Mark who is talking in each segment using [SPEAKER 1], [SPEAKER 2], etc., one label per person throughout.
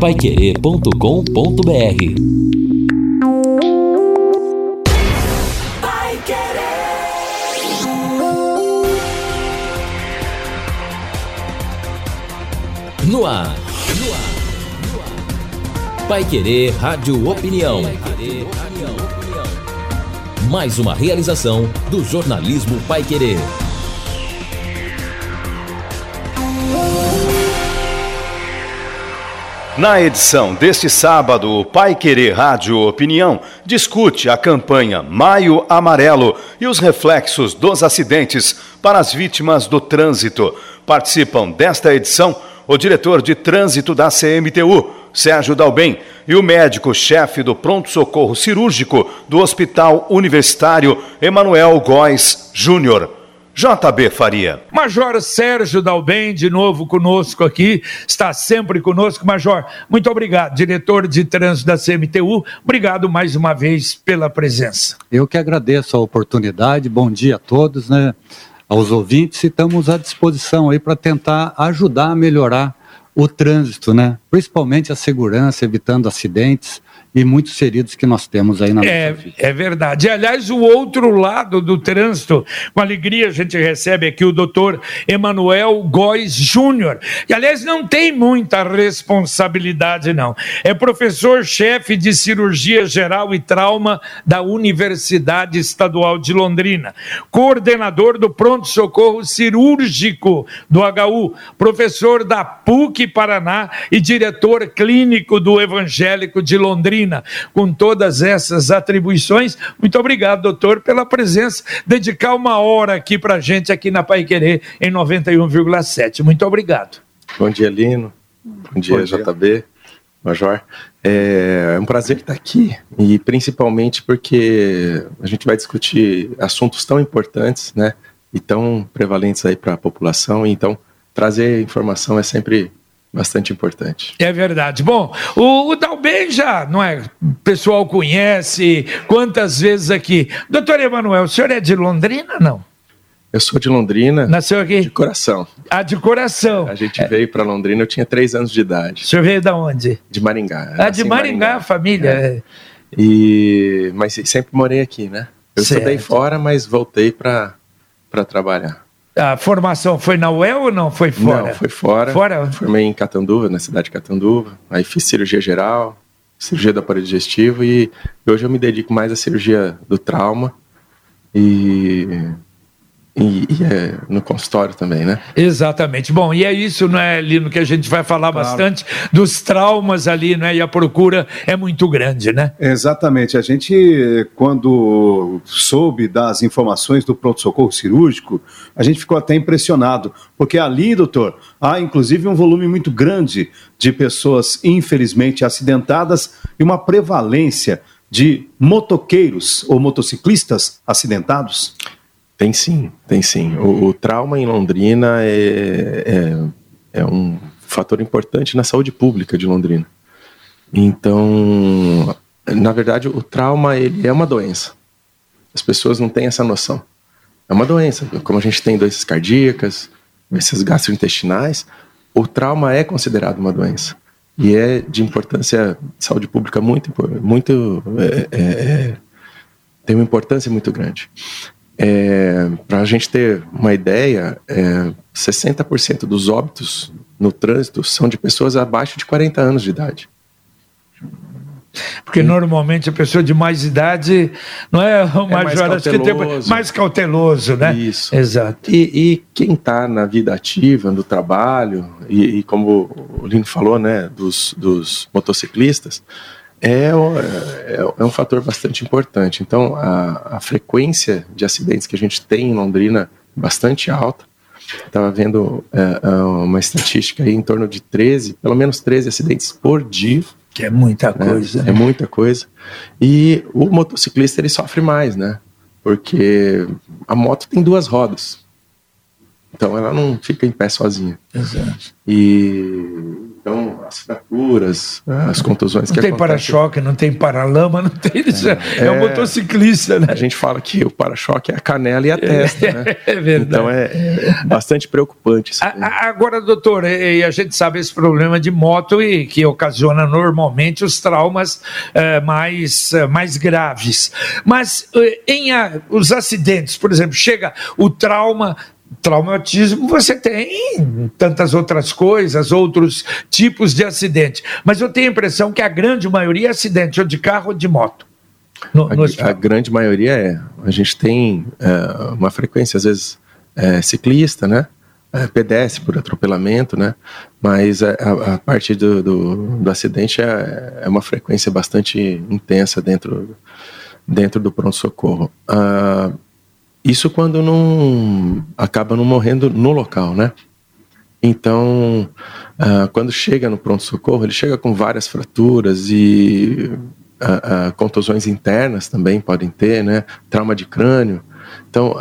[SPEAKER 1] paiquerê.com.br No ar. Pai Querer Rádio Opinião. Mais uma realização do jornalismo Pai Querer.
[SPEAKER 2] Na edição deste sábado, o Pai Querer Rádio Opinião discute a campanha Maio Amarelo e os reflexos dos acidentes para as vítimas do trânsito. Participam desta edição o diretor de trânsito da CMTU, Sérgio Dalben, e o médico-chefe do pronto-socorro cirúrgico do Hospital Universitário, Emanuel Góes Júnior. JB Faria.
[SPEAKER 3] Major Sérgio Dalben, de novo conosco aqui, está sempre conosco. Major, muito obrigado. Diretor de trânsito da CMTU, obrigado mais uma vez pela presença.
[SPEAKER 4] Eu que agradeço a oportunidade, bom dia a todos, né? Aos ouvintes, e estamos à disposição aí para tentar ajudar a melhorar o trânsito, né? Principalmente a segurança, evitando acidentes e muitos feridos que nós temos aí na
[SPEAKER 3] é, nossa vida. É verdade. Aliás, o outro lado do trânsito, com alegria a gente recebe aqui o doutor Emanuel Góes Júnior. E, aliás, não tem muita responsabilidade, não. É professor-chefe de cirurgia geral e trauma da Universidade Estadual de Londrina, coordenador do pronto-socorro cirúrgico do HU, professor da PUC Paraná e diretor clínico do Evangélico de Londrina com todas essas atribuições. Muito obrigado, doutor, pela presença. Dedicar uma hora aqui para a gente, aqui na Pai Querer, em 91,7. Muito obrigado.
[SPEAKER 5] Bom dia, Lino. Bom dia, Bom dia. JB, Major. É, é um prazer estar aqui e principalmente porque a gente vai discutir assuntos tão importantes, né? E tão prevalentes aí para a população. Então, trazer informação é sempre bastante importante.
[SPEAKER 3] É verdade. Bom, o, o Dalben já, não é? O pessoal conhece quantas vezes aqui. Doutor Emanuel, o senhor é de Londrina, não?
[SPEAKER 5] Eu sou de Londrina.
[SPEAKER 3] Nasceu aqui?
[SPEAKER 5] De coração.
[SPEAKER 3] Ah, de coração.
[SPEAKER 5] A gente é. veio para Londrina, eu tinha três anos de idade.
[SPEAKER 3] O senhor veio de onde?
[SPEAKER 5] De Maringá.
[SPEAKER 3] Ah, de Maringá, Maringá, família. É.
[SPEAKER 5] E... Mas sempre morei aqui, né? Eu certo. estudei fora, mas voltei para trabalhar.
[SPEAKER 3] A formação foi na UEL ou não? Foi fora?
[SPEAKER 5] Não, foi fora. Fora? Formei em Catanduva, na cidade de Catanduva. Aí fiz cirurgia geral, cirurgia do aparelho digestivo e hoje eu me dedico mais à cirurgia do trauma. E e, e é no consultório também, né?
[SPEAKER 3] Exatamente. Bom, e é isso, né, Lino, que a gente vai falar claro. bastante dos traumas ali, né? E a procura é muito grande, né?
[SPEAKER 2] Exatamente. A gente, quando soube das informações do pronto-socorro cirúrgico, a gente ficou até impressionado, porque ali, doutor, há inclusive um volume muito grande de pessoas infelizmente acidentadas e uma prevalência de motoqueiros ou motociclistas acidentados.
[SPEAKER 5] Tem sim, tem sim. O, o trauma em Londrina é, é, é, um fator importante na saúde pública de Londrina. Então, na verdade, o trauma ele é uma doença. As pessoas não têm essa noção. É uma doença. Como a gente tem doenças cardíacas, doenças gastrointestinais, o trauma é considerado uma doença. E é de importância de saúde pública muito, muito é, é, é tem uma importância muito grande. É, Para a gente ter uma ideia, é, 60% dos óbitos no trânsito são de pessoas abaixo de 40 anos de idade.
[SPEAKER 3] Porque normalmente a pessoa de mais idade não é o é acho que tem mais cauteloso, né?
[SPEAKER 5] Isso.
[SPEAKER 3] Exato.
[SPEAKER 5] E, e quem está na vida ativa, no trabalho, e, e, como o Lino falou, né, dos, dos motociclistas, é, é, é, um fator bastante importante. Então, a, a, frequência de acidentes que a gente tem em Londrina é bastante alta. Estava vendo é, é, uma estatística aí em torno de 13, pelo menos 13 acidentes por dia.
[SPEAKER 3] Que é muita né? coisa.
[SPEAKER 5] Né? É muita coisa. E o motociclista ele sofre mais, né? Porque a moto tem duas rodas. Então ela não fica em pé sozinha.
[SPEAKER 3] Exato.
[SPEAKER 5] E então as fraturas fraturas, as contusões
[SPEAKER 3] não
[SPEAKER 5] que
[SPEAKER 3] tem para-choque, não tem paralama, não tem. É, é, um é, motociclista, né?
[SPEAKER 5] A gente fala que o para-choque é a canela e a testa, né?
[SPEAKER 3] É verdade.
[SPEAKER 5] Então é bastante preocupante. Isso
[SPEAKER 3] a, agora, doutor, e a gente sabe esse problema de moto e que ocasiona normalmente os traumas é, mais, é, mais graves. Mas em a, os acidentes, por exemplo, chega o trauma traumatismo você tem tantas outras coisas, outros tipos de acidente. Mas eu tenho a impressão que a grande maioria é acidente, ou de carro ou de moto.
[SPEAKER 5] No, no a, a, grande maioria é. A gente tem é, uma frequência, às vezes, é, ciclista, né? É, pedestre por atropelamento, né? Mas a, a parte do, do, do acidente é, é, uma frequência bastante intensa dentro, dentro do pronto-socorro. Ah, isso quando não acaba não morrendo no local, né? Então, uh, quando chega no pronto-socorro, ele chega com várias fraturas e uh, uh, contusões internas também podem ter, né? Trauma de crânio. Então,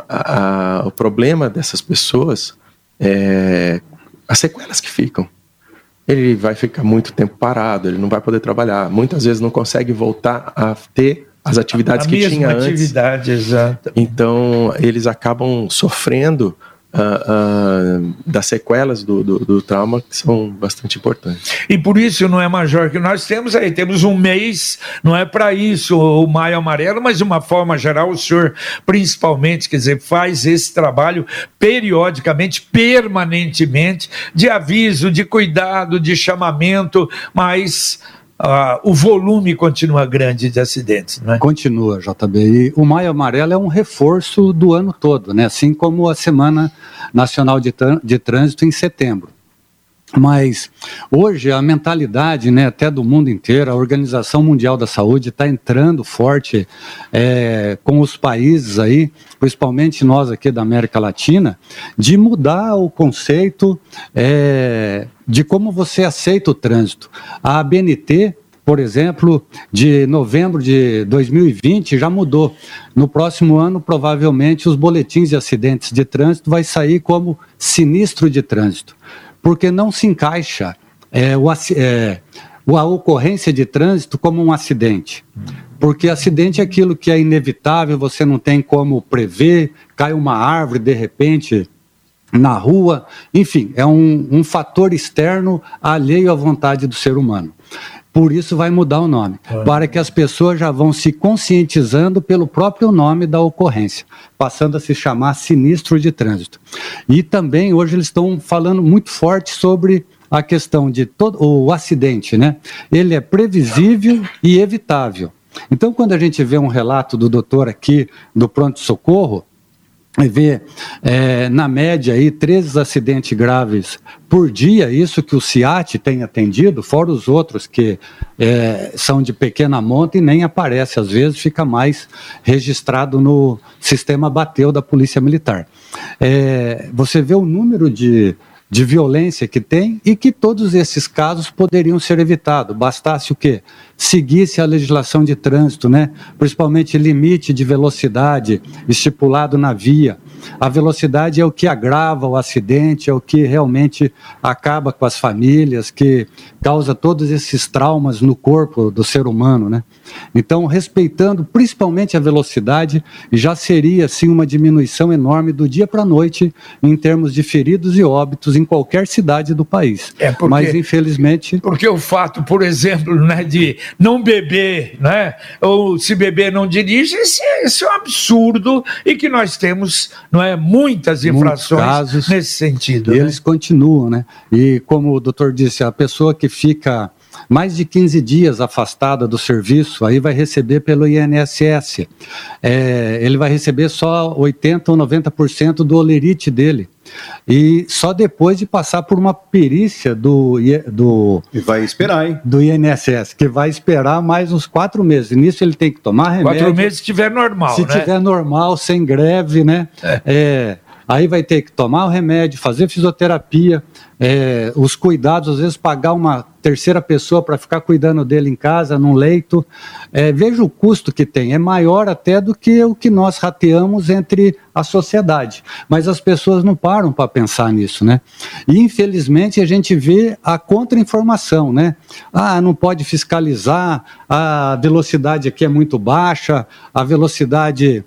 [SPEAKER 5] o problema dessas pessoas é as sequelas que ficam. Ele vai ficar muito tempo parado, ele não vai poder trabalhar. Muitas vezes não consegue voltar a ter as atividades a, a que tinha antes.
[SPEAKER 3] atividade, exato.
[SPEAKER 5] Então, eles acabam sofrendo uh, uh, das sequelas do, do, do, trauma que são bastante importantes.
[SPEAKER 3] E por isso, não é, Major, que nós temos aí, temos um mês, não é para isso o Maio Amarelo, mas de uma forma geral, o senhor principalmente, quer dizer, faz esse trabalho periodicamente, permanentemente, de aviso, de cuidado, de chamamento, mas ah, o volume continua grande de acidentes, não é?
[SPEAKER 4] Continua, JB. E o Maio Amarelo é um reforço do ano todo, né? assim como a Semana Nacional de, de Trânsito em setembro. Mas hoje a mentalidade, né, até do mundo inteiro, a Organização Mundial da Saúde está entrando forte é, com os países aí, principalmente nós aqui da América Latina, de mudar o conceito é, de como você aceita o trânsito. A ABNT, por exemplo, de novembro de 2020 já mudou. No próximo ano, provavelmente, os boletins de acidentes de trânsito vai sair como sinistro de trânsito porque não se encaixa é, o, é, a ocorrência de trânsito como um acidente. Porque acidente é aquilo que é inevitável, você não tem como prever, cai uma árvore de repente na rua, enfim, é um, um fator externo alheio à vontade do ser humano. Por isso vai mudar o nome, para que as pessoas já vão se conscientizando pelo próprio nome da ocorrência, passando a se chamar sinistro de trânsito. E também hoje eles estão falando muito forte sobre a questão de todo o acidente, né? Ele é previsível e evitável. Então, quando a gente vê um relato do doutor aqui do pronto socorro, vê é, na média aí 13 acidentes graves por dia, isso que o CIAT tem atendido, fora os outros que é, são de pequena monta e nem aparece, às vezes fica mais registrado no sistema bateu da Polícia Militar. É, você vê o número de de violência que tem e que todos esses casos poderiam ser evitados. Bastasse o quê? Seguisse a legislação de trânsito, né? principalmente limite de velocidade estipulado na via. A velocidade é o que agrava o acidente, é o que realmente acaba com as famílias, que causa todos esses traumas no corpo do ser humano. Né? Então, respeitando principalmente a velocidade, já seria assim uma diminuição enorme do dia para a noite em termos de feridos e óbitos em qualquer cidade do país. É porque, Mas infelizmente,
[SPEAKER 3] porque o fato, por exemplo, né, de não beber, né, ou se beber não dirige, esse, esse é um absurdo e que nós temos, não é, muitas infrações casos, nesse sentido.
[SPEAKER 4] E né? eles continuam, né? E como o doutor disse, a pessoa que fica mais de 15 dias afastada do serviço, aí vai receber pelo INSS. É, ele vai receber só 80% ou 90% do olerite dele. E só depois de passar por uma perícia do, do.
[SPEAKER 2] E vai esperar, hein?
[SPEAKER 4] Do INSS, que vai esperar mais uns quatro meses. Nisso ele tem que tomar remédio.
[SPEAKER 3] Quatro meses se estiver normal,
[SPEAKER 4] se
[SPEAKER 3] né?
[SPEAKER 4] Se estiver normal, sem greve, né? É. é Aí vai ter que tomar o remédio, fazer fisioterapia, é, os cuidados, às vezes pagar uma terceira pessoa para ficar cuidando dele em casa, num leito. É, veja o custo que tem, é maior até do que o que nós rateamos entre a sociedade. Mas as pessoas não param para pensar nisso, né? E infelizmente a gente vê a contra-informação, né? Ah, não pode fiscalizar, a velocidade aqui é muito baixa, a velocidade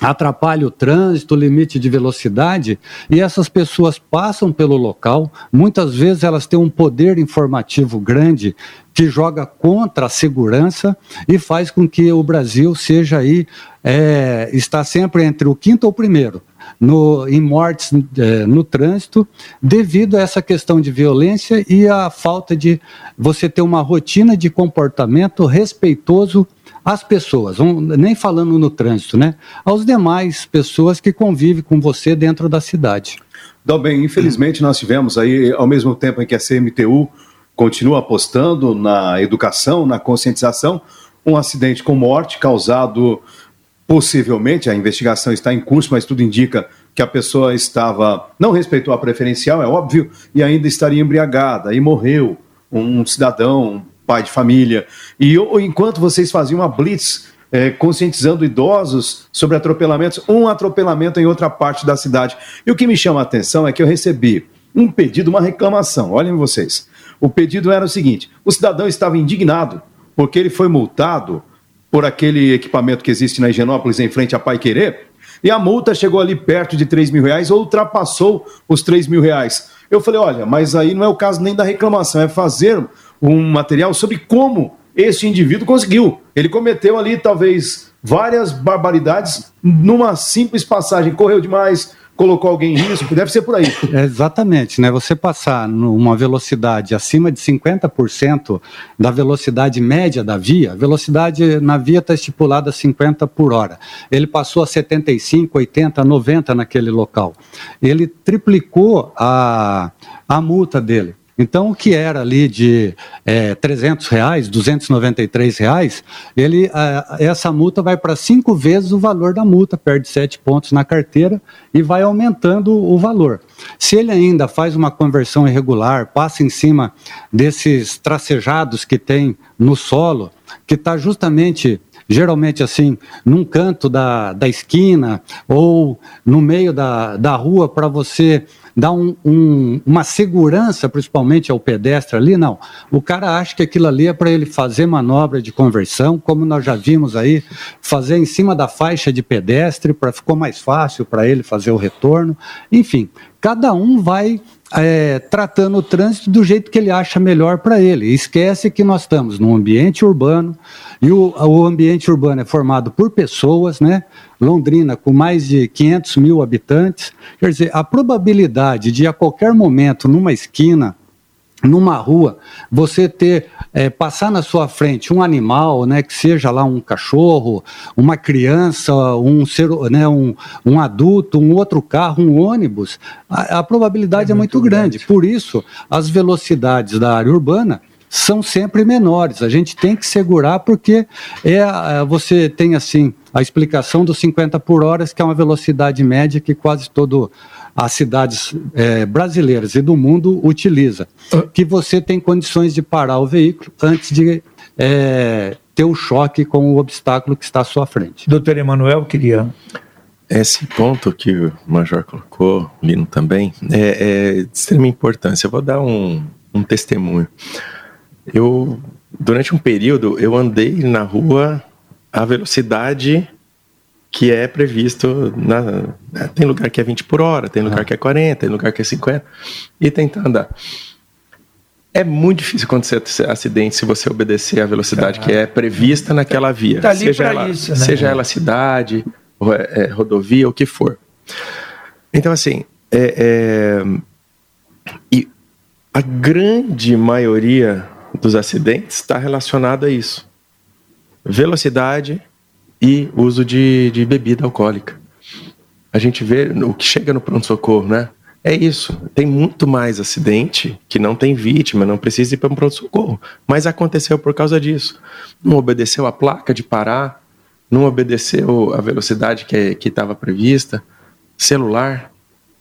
[SPEAKER 4] atrapalha o trânsito, limite de velocidade, e essas pessoas passam pelo local, muitas vezes elas têm um poder informativo grande que joga contra a segurança e faz com que o Brasil seja aí, é, está sempre entre o quinto ou o primeiro no, em mortes é, no trânsito, devido a essa questão de violência e a falta de você ter uma rotina de comportamento respeitoso às pessoas, um, nem falando no trânsito, né? Aos demais pessoas que convivem com você dentro da cidade.
[SPEAKER 2] Bem, infelizmente nós tivemos aí, ao mesmo tempo em que a CMTU continua apostando na educação, na conscientização, um acidente com morte causado possivelmente, a investigação está em curso, mas tudo indica que a pessoa estava, não respeitou a preferencial, é óbvio, e ainda estaria embriagada, e morreu um cidadão, pai de família. E enquanto vocês faziam uma blitz é, conscientizando idosos sobre atropelamentos, um atropelamento em outra parte da cidade. E o que me chama a atenção é que eu recebi um pedido, uma reclamação. Olhem vocês. O pedido era o seguinte: o cidadão estava indignado porque ele foi multado por aquele equipamento que existe na Higienópolis em frente a Pai Querer, e a multa chegou ali perto de 3 mil reais ou ultrapassou os 3 mil reais. Eu falei, olha, mas aí não é o caso nem da reclamação, é fazer um material sobre como esse indivíduo conseguiu. Ele cometeu ali talvez várias barbaridades numa simples passagem, correu demais, colocou alguém em risco, deve ser por aí.
[SPEAKER 4] É, exatamente, né? Você passar numa velocidade acima de 50% da velocidade média da via, a velocidade na via está estipulada a 50 por hora. Ele passou a 75, 80, 90 naquele local. Ele triplicou a, a multa dele. Então, o que era ali de é, 300 reais, 293 reais, ele, a, essa multa vai para cinco vezes o valor da multa, perde sete pontos na carteira e vai aumentando o valor. Se ele ainda faz uma conversão irregular, passa em cima desses tracejados que tem no solo, que está justamente geralmente assim, num canto da, da esquina ou no meio da, da rua para você dar um, um, uma segurança, principalmente ao pedestre ali, não. O cara acha que aquilo ali é para ele fazer manobra de conversão, como nós já vimos aí, fazer em cima da faixa de pedestre, para ficou mais fácil para ele fazer o retorno. Enfim, cada um vai é, tratando o trânsito do jeito que ele acha melhor para ele. esquece que nós estamos num ambiente urbano e o, o ambiente urbano é formado por pessoas, né? Londrina com mais de 500 mil habitantes. Quer dizer, a probabilidade de a qualquer momento, numa esquina, numa rua, você ter, é, passar na sua frente um animal, né, que seja lá um cachorro, uma criança, um ser, né, um, um adulto, um outro carro, um ônibus, a, a probabilidade é, é muito, muito grande. grande. Por isso, as velocidades da área urbana são sempre menores. A gente tem que segurar porque é, é você tem assim a explicação dos 50 por hora, que é uma velocidade média que quase todo as cidades é, brasileiras e do mundo utiliza, ah. que você tem condições de parar o veículo antes de é, ter o choque com o obstáculo que está à sua frente.
[SPEAKER 3] Doutor Emanuel, queria
[SPEAKER 5] esse ponto que o Major colocou, o Lino também, é, é, de extrema importância. Eu vou dar um, um testemunho. Eu, durante um período, eu andei na rua a velocidade que é previsto na, né, tem lugar que é 20 por hora, tem lugar que é 40, tem lugar que é 50 e tenta andar. É muito difícil acontecer acidente se você obedecer a velocidade que é prevista naquela via,
[SPEAKER 3] tá
[SPEAKER 5] seja ela,
[SPEAKER 3] isso, né?
[SPEAKER 5] seja ela cidade, é, rodovia, o que for. Então assim, é, é, e a grande maioria dos acidentes está relacionado a isso. Velocidade e uso de, de bebida alcoólica. A gente vê o que chega no pronto-socorro, né? É isso. Tem muito mais acidente que não tem vítima, não precisa ir para um pronto-socorro. Mas aconteceu por causa disso. Não obedeceu a placa de parar, não obedeceu a velocidade que estava prevista, celular.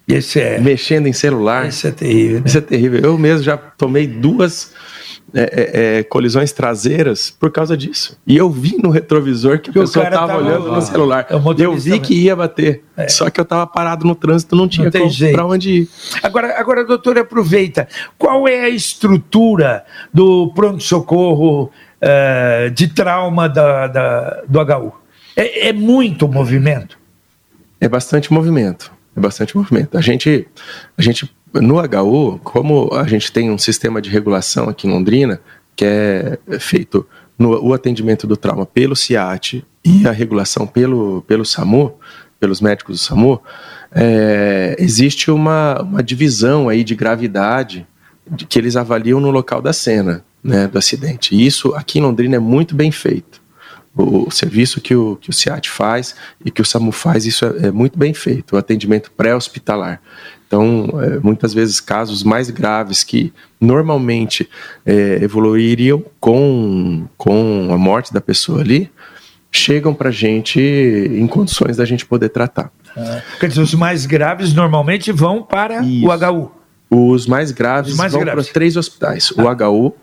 [SPEAKER 3] Esse é.
[SPEAKER 5] Mexendo em celular.
[SPEAKER 3] Esse é terrível. Né?
[SPEAKER 5] Isso é terrível. Eu mesmo já tomei duas é, é, é, colisões traseiras por causa disso. E eu vi no retrovisor que a pessoa estava olhando no celular. É eu vi que ia bater. É. Só que eu estava parado no trânsito, não tinha para onde ir.
[SPEAKER 3] Agora, agora, doutor, aproveita. Qual é a estrutura do pronto-socorro uh, de trauma da, da do HU? É, é muito movimento?
[SPEAKER 5] É bastante movimento. É bastante movimento. A gente, a gente no HU, como a gente tem um sistema de regulação aqui em Londrina, que é feito no o atendimento do trauma pelo CIAT e a regulação pelo, pelo SAMU, pelos médicos do SAMU, é, existe uma, uma divisão aí de gravidade de, que eles avaliam no local da cena né, do acidente. E isso aqui em Londrina é muito bem feito. O, serviço que o, que o CIAT faz e que o SAMU faz, isso é, é muito bem feito, o atendimento pré-hospitalar. Então, é, muitas vezes, casos mais graves que normalmente é, evoluiriam com, com a morte da pessoa ali, chegam para a gente em condições da gente poder tratar.
[SPEAKER 3] Ah, quer dizer, os mais graves normalmente vão para Isso. o HU.
[SPEAKER 5] Os mais graves os mais vão graves. para os três hospitais: ah. o HU,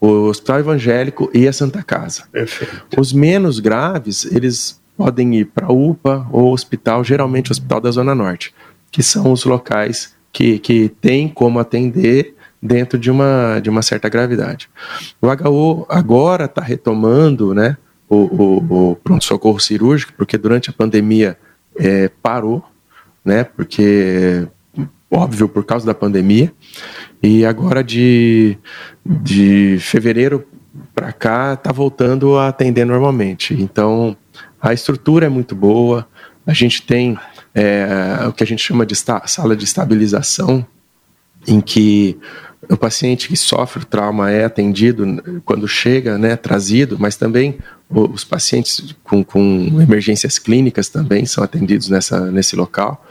[SPEAKER 5] o Hospital Evangélico e a Santa Casa.
[SPEAKER 3] Perfeito.
[SPEAKER 5] Os menos graves, eles podem ir para a UPA ou hospital, geralmente o Hospital da Zona Norte que são os locais que, que têm como atender dentro de uma, de uma certa gravidade. O HU agora está retomando né, o, o, o pronto-socorro cirúrgico, porque durante a pandemia é, parou, né, porque, óbvio, por causa da pandemia, e agora de, de fevereiro para cá está voltando a atender normalmente. Então, a estrutura é muito boa, a gente tem é, o que a gente chama de sala de estabilização, em que o paciente que sofre o trauma é atendido quando chega, né, trazido, mas também os pacientes com, com emergências clínicas também são atendidos nessa, nesse local.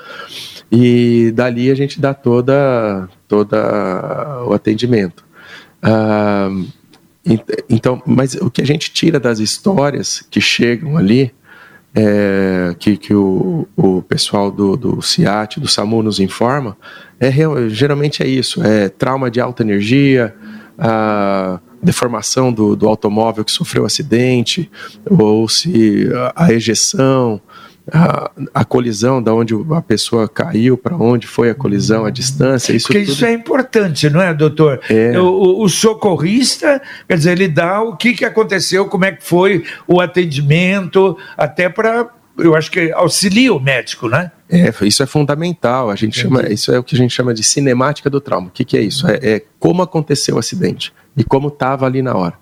[SPEAKER 5] E dali a gente dá toda, toda o atendimento. Ah, então, mas o que a gente tira das histórias que chegam ali é, que, que o, o pessoal do, do CIAT, do SAMU nos informa, é, geralmente é isso, é trauma de alta energia, a deformação do, do automóvel que sofreu acidente, ou se a, a ejeção, a, a, colisão, da onde a pessoa caiu, para onde foi a colisão, a distância. Isso
[SPEAKER 3] Porque tudo... isso é importante, não é, doutor? É. O, o, socorrista, quer dizer, ele dá o que, que aconteceu, como é que foi o atendimento, até para eu acho que auxilia o médico, né?
[SPEAKER 5] É, isso é fundamental. A gente chama, isso é o que a gente chama de cinemática do trauma. O que, que é isso? É, é, como aconteceu o acidente e como estava ali na hora.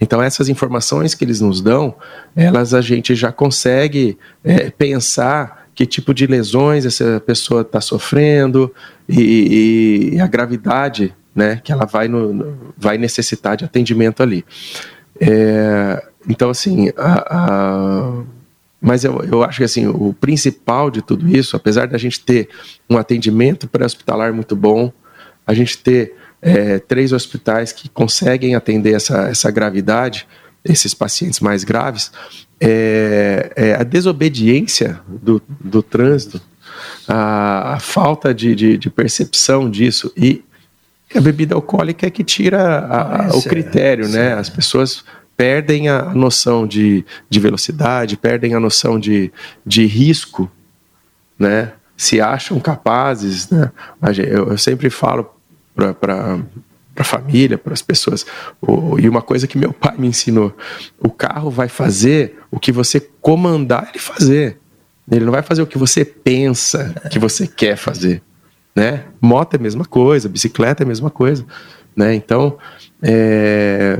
[SPEAKER 5] Então essas informações que eles nos dão, elas a gente já consegue é, pensar que tipo de lesões essa pessoa está sofrendo e, e, a gravidade, né, que ela vai no, vai necessitar de atendimento ali. É, então assim, a, a mas eu, eu acho que assim, o principal de tudo isso, apesar da gente ter um atendimento pré-hospitalar muito bom, a gente ter é, três hospitais que conseguem atender essa, essa gravidade, esses pacientes mais graves, é, é a desobediência do, do trânsito, a, a falta de, de, de, percepção disso e a bebida alcoólica é que tira a, a, o critério, né? As pessoas perdem a noção de, de velocidade, perdem a noção de, de risco, né? Se acham capazes, né? Eu, eu sempre falo para a família, para as pessoas. O, e uma coisa que meu pai me ensinou: o carro vai fazer o que você comandar ele fazer. Ele não vai fazer o que você pensa que você quer fazer. Né? Moto é a mesma coisa, bicicleta é a mesma coisa. Né? Então, é,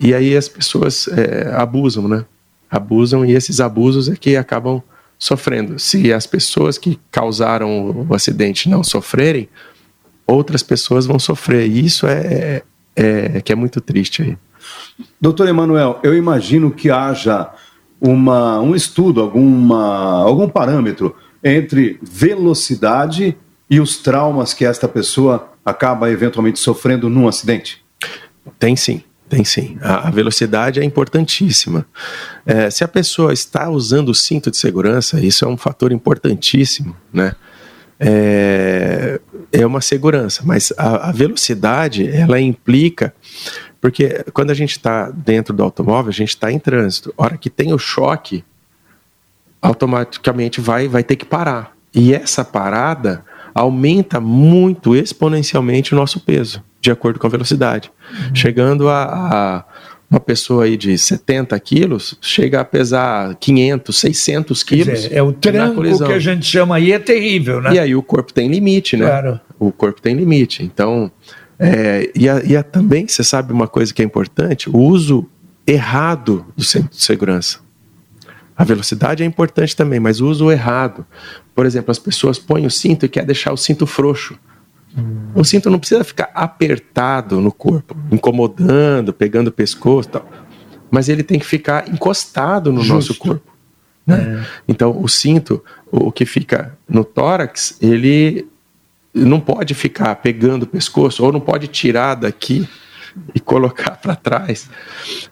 [SPEAKER 5] e aí as pessoas é, abusam, né? Abusam e esses abusos é que acabam sofrendo. Se as pessoas que causaram o acidente não sofrerem, outras pessoas vão sofrer. E isso é, é, é que é muito triste aí.
[SPEAKER 2] Doutor Emanuel, eu imagino que haja uma, um estudo, alguma, algum parâmetro entre velocidade e os traumas que esta pessoa acaba eventualmente sofrendo num acidente?
[SPEAKER 5] Tem sim. Tem sim. A, velocidade é importantíssima. É, se a pessoa está usando o cinto de segurança, isso é um fator importantíssimo, né? é, é uma segurança, mas a, a velocidade ela implica porque quando a gente está dentro do automóvel, a gente está em trânsito. A hora que tem o choque, automaticamente vai, vai ter que parar. E essa parada aumenta muito exponencialmente o nosso peso, de acordo com a velocidade. Uhum. Chegando a, a, uma pessoa aí de 70 quilos, chega a pesar 500, 600 quilos.
[SPEAKER 3] Dizer, é o tranco que a gente chama aí, é terrível, né?
[SPEAKER 5] E aí o corpo tem limite, né?
[SPEAKER 3] Claro.
[SPEAKER 5] O corpo tem limite. Então, é, e, a, e a, também, você sabe uma coisa que é importante? O uso errado do centro de segurança. A velocidade é importante também, mas o uso errado. Por exemplo, as pessoas põem o cinto e querem deixar o cinto frouxo. O cinto não precisa ficar apertado no corpo, incomodando, pegando o pescoço tal. Mas ele tem que ficar encostado no Justo. nosso corpo. Né? É. Então, o cinto, o que fica no tórax, ele não pode ficar pegando o pescoço ou não pode tirar daqui e colocar para trás.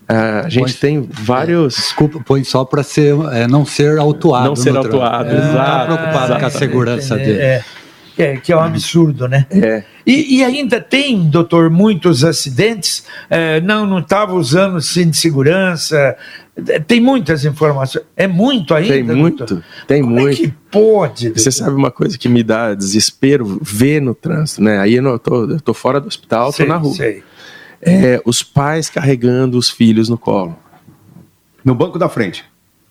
[SPEAKER 5] Uh, a gente põe, tem vários.
[SPEAKER 4] É, desculpa, põe só para ser, é, não ser autuado.
[SPEAKER 5] Não ser autuado, é, exato. Não
[SPEAKER 4] preocupado com a segurança
[SPEAKER 3] é,
[SPEAKER 4] dele.
[SPEAKER 3] É, é, que é um absurdo, né?
[SPEAKER 5] É.
[SPEAKER 3] E, e, ainda tem, doutor, muitos acidentes. É, não, não estava usando cinto de segurança. Tem muitas informações. É muito ainda.
[SPEAKER 5] Tem muito. Doutor? Tem
[SPEAKER 3] Como
[SPEAKER 5] muito.
[SPEAKER 3] É que pode?
[SPEAKER 5] Doutor? Você sabe uma coisa que me dá desespero ver no trânsito, né? Aí eu, não, tô, eu tô fora do hospital, sei, tô na rua.
[SPEAKER 3] Sei.
[SPEAKER 5] É, os pais carregando os filhos no colo.
[SPEAKER 2] No banco da frente.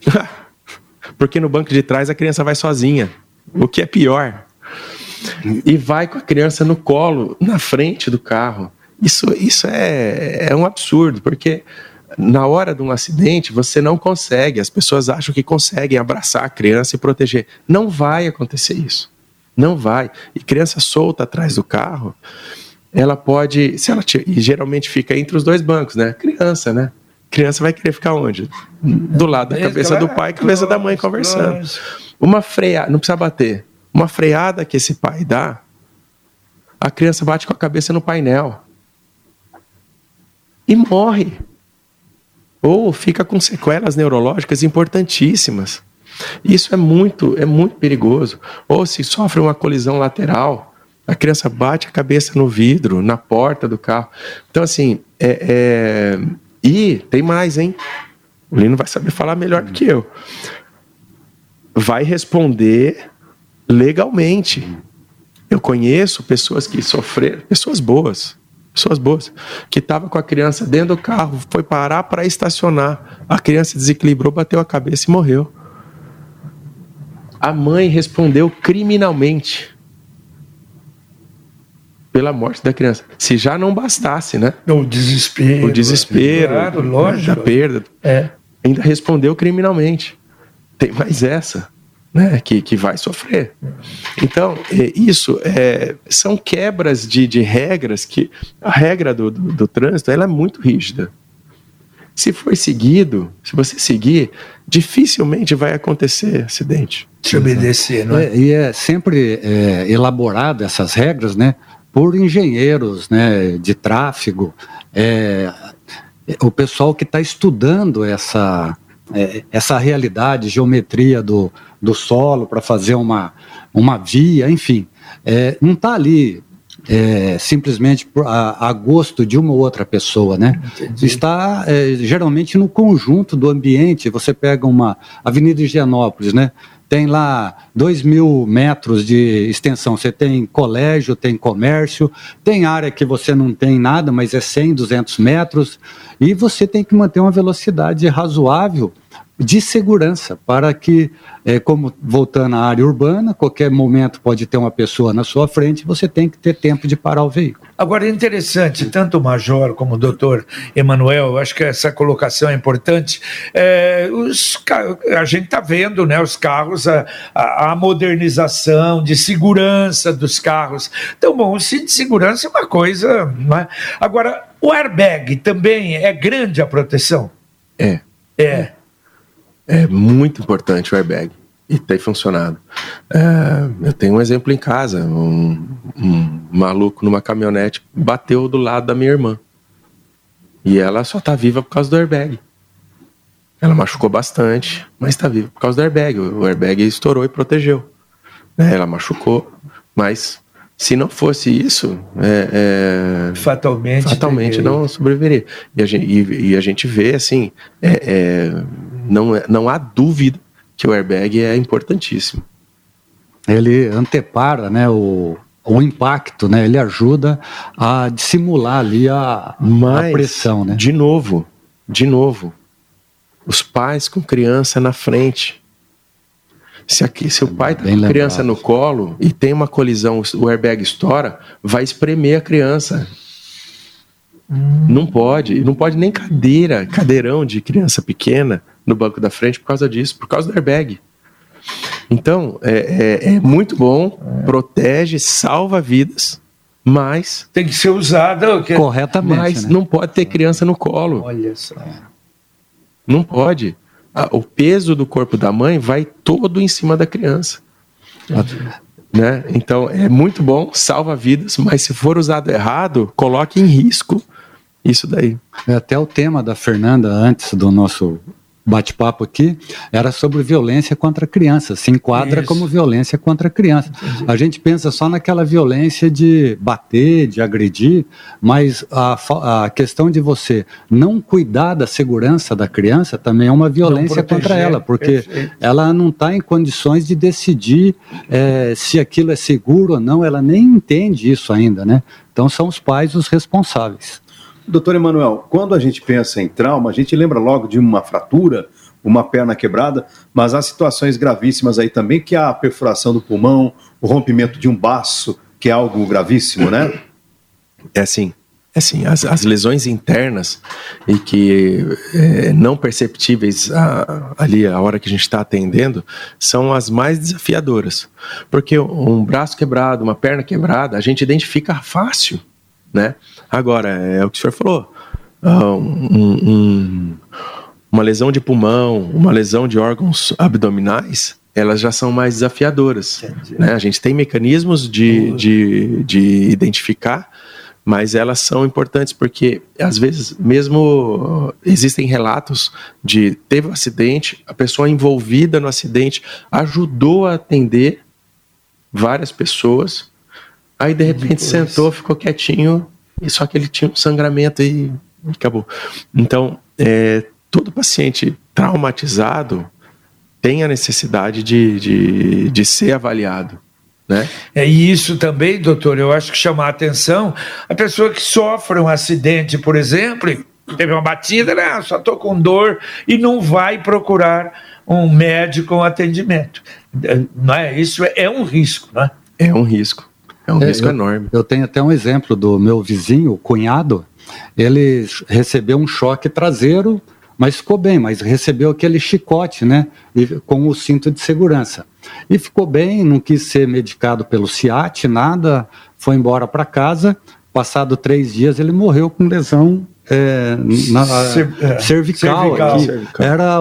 [SPEAKER 5] Porque no banco de trás a criança vai sozinha. O que é pior e vai com a criança no colo, na frente do carro. Isso, isso é, é um absurdo, porque na hora de um acidente você não consegue, as pessoas acham que conseguem abraçar a criança e proteger. Não vai acontecer isso. Não vai. E criança solta atrás do carro, ela pode, se ela e geralmente fica entre os dois bancos, né? Criança, né? Criança vai querer ficar onde? Do lado da cabeça do pai e cabeça da mãe conversando. Uma freia, não precisa bater uma freada que esse pai dá, a criança bate com a cabeça no painel e morre. Ou fica com sequelas neurológicas importantíssimas. Isso é muito, é muito perigoso. Ou se sofre uma colisão lateral, a criança bate a cabeça no vidro, na porta do carro. Então, assim, é, é... e tem mais, hein? O Lino vai saber falar melhor do que eu. Vai responder legalmente. Eu conheço pessoas que sofreram, pessoas boas, pessoas boas, que estavam com a criança dentro do carro, foi parar para estacionar. A criança desequilibrou, bateu a cabeça e morreu. A mãe respondeu criminalmente pela morte da criança. Se já não bastasse, né?
[SPEAKER 3] O desespero.
[SPEAKER 5] O desespero.
[SPEAKER 3] Claro, lógico.
[SPEAKER 5] Da perda.
[SPEAKER 3] É.
[SPEAKER 5] Ainda respondeu criminalmente. Tem mais essa né, que, que vai sofrer. Então, é, isso é, são quebras de, de regras que a regra do, do, do trânsito ela é muito rígida. Se for seguido, se você seguir, dificilmente vai acontecer acidente.
[SPEAKER 3] Se obedecer, não é?
[SPEAKER 4] é e é sempre é, elaborado essas regras, né, por engenheiros, né, de tráfego, é, o pessoal que está estudando essa é, essa realidade, geometria do, do solo para fazer uma, uma via, enfim. É, não está ali é, simplesmente a, a, gosto de uma ou outra pessoa, né? Entendi. Está é, geralmente no conjunto do ambiente. Você pega uma Avenida Higienópolis, né? Tem lá dois mil metros de extensão. Você tem colégio, tem comércio, tem área que você não tem nada, mas é 100, 200 metros. E você tem que manter uma velocidade razoável de segurança, para que, é, como voltando à área urbana, qualquer momento pode ter uma pessoa na sua frente, você tem que ter tempo de parar o veículo.
[SPEAKER 3] Agora, é interessante, tanto o Major como o doutor Emanuel, eu acho que essa colocação é importante. É, os, a gente está vendo né, os carros, a, a, a, modernização de segurança dos carros. Então, bom, o cinto de segurança é uma coisa. É? Agora, o airbag também é grande a proteção?
[SPEAKER 5] É.
[SPEAKER 3] É.
[SPEAKER 5] É muito importante o airbag e tem funcionado. É, eu tenho um exemplo em casa: um, um, maluco numa caminhonete bateu do lado da minha irmã e ela só está viva por causa do airbag. Ela machucou bastante, mas está viva por causa do airbag. O airbag estourou e protegeu. Né? Ela machucou, Mas se não fosse isso, é,
[SPEAKER 3] é, fatalmente,
[SPEAKER 5] fatalmente não sobreviveria. E a gente, e, e a gente vê assim, é, é, não, é, não há dúvida que o airbag é importantíssimo.
[SPEAKER 4] Ele antepara, né, o, o impacto, né? Ele ajuda a dissimular ali a, Mas, a pressão, né?
[SPEAKER 5] De novo, de novo, os pais com criança na frente. Se, aqui, se o pai está com lembrado. criança no colo e tem uma colisão, o airbag estoura, vai espremer a criança. Hum. Não pode, não pode nem cadeira, cadeirão de criança pequena no banco da frente por causa disso, por causa do airbag. Então, é, é, é muito bom, é. protege, salva vidas, mas.
[SPEAKER 3] Tem que ser usada
[SPEAKER 5] corretamente. Mas né? não pode ter criança no colo.
[SPEAKER 3] Olha só.
[SPEAKER 5] Não pode. O peso do corpo da mãe vai todo em cima da criança. Né? Então, é muito bom, salva vidas, mas se for usado errado, coloque em risco isso daí.
[SPEAKER 4] É até o tema da Fernanda antes do nosso bate-papo aqui era sobre violência contra crianças, se enquadra Isso. como violência contra criança. Entendi. A gente pensa só naquela violência de bater, de agredir, mas a, a questão de você não cuidar da segurança da criança também é uma violência contra ela, porque Perfeito. ela não está em condições de decidir é, se aquilo é seguro ou não, ela nem entende isso ainda, né? Então são os pais os responsáveis.
[SPEAKER 2] Doutor Emanuel, quando a gente pensa em trauma, a gente lembra logo de uma fratura, uma perna quebrada, mas há situações gravíssimas aí também, que é a perfuração do pulmão, o rompimento de um baço, que é algo gravíssimo, né?
[SPEAKER 5] É assim. É assim, as, as lesões internas e que é, não perceptíveis a, ali a hora que a gente está atendendo são as mais desafiadoras. Porque um braço quebrado, uma perna quebrada, a gente identifica fácil né? Agora, é o que o senhor falou, ah, um, um, uma lesão de pulmão, uma lesão de órgãos abdominais, elas já são mais desafiadoras. Né? A gente tem mecanismos de, de, de identificar, mas elas são importantes porque às vezes mesmo existem relatos de teve um acidente, a pessoa envolvida no acidente ajudou a atender várias pessoas Aí de repente Depois. sentou, ficou quietinho, e só que ele tinha um sangramento e acabou. Então, é, todo paciente traumatizado tem a necessidade de, de, de ser avaliado. Né?
[SPEAKER 3] É isso também, doutor. Eu acho que chamar a atenção a pessoa que sofre um acidente, por exemplo, teve uma batida, né? só estou com dor e não vai procurar um médico, um atendimento. Não é? Isso é, é um risco, né?
[SPEAKER 5] É um risco. É um é, risco
[SPEAKER 4] eu,
[SPEAKER 5] enorme.
[SPEAKER 4] Eu tenho até um exemplo do meu vizinho, o cunhado. Ele recebeu um choque traseiro, mas ficou bem, mas recebeu aquele chicote, né? E, com o cinto de segurança. E ficou bem, não quis ser medicado pelo CIAT, nada, foi embora para casa. Passado três dias, ele morreu com lesão é, na, é, cervical. cervical, cervical. Era,